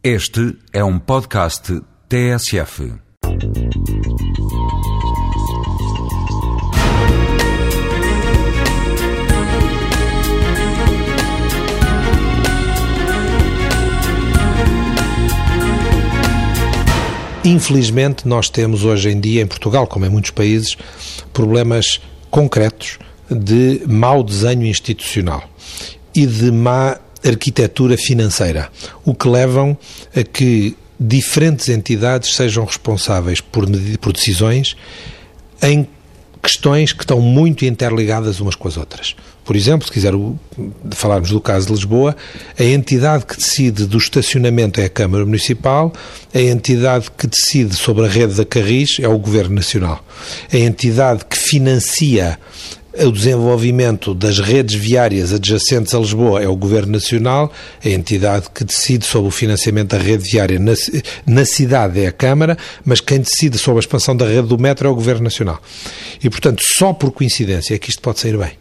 Este é um podcast TSF. Infelizmente, nós temos hoje em dia, em Portugal, como em muitos países, problemas concretos de mau desenho institucional e de má arquitetura financeira, o que levam a que diferentes entidades sejam responsáveis por, por decisões em questões que estão muito interligadas umas com as outras. Por exemplo, se quiser falarmos do caso de Lisboa, a entidade que decide do estacionamento é a Câmara Municipal, a entidade que decide sobre a rede da Carris é o Governo Nacional. A entidade que financia o desenvolvimento das redes viárias adjacentes a Lisboa é o Governo Nacional, a entidade que decide sobre o financiamento da rede viária na, na, cidade é a Câmara, mas quem decide sobre a expansão da rede do metro é o Governo Nacional. E, portanto, só por coincidência é que isto pode sair bem.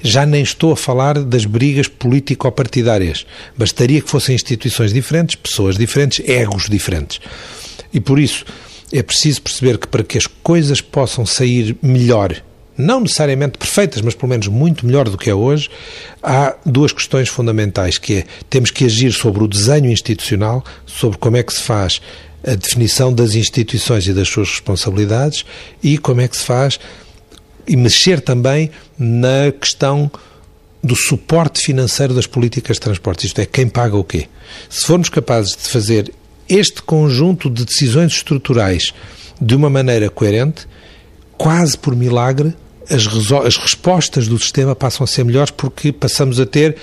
Já nem estou a falar das brigas político-partidárias. Bastaria que fossem instituições diferentes, pessoas diferentes, egos diferentes. E por isso é preciso perceber que para que as coisas possam sair melhor não necessariamente perfeitas, mas pelo menos muito melhor do que é hoje, há duas questões fundamentais, que é, temos que agir sobre o desenho institucional, sobre como é que se faz a definição das instituições e das suas responsabilidades e como é que se faz e mexer também na questão do suporte financeiro das políticas de transporte, isto é, quem paga o quê. Se formos capazes de fazer este conjunto de decisões estruturais de uma maneira coerente, quase por milagre, as, as respostas do sistema passam a ser melhores porque passamos a ter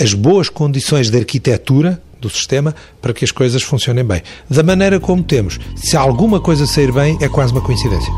as boas condições de arquitetura do sistema para que as coisas funcionem bem. Da maneira como temos, se alguma coisa sair bem, é quase uma coincidência.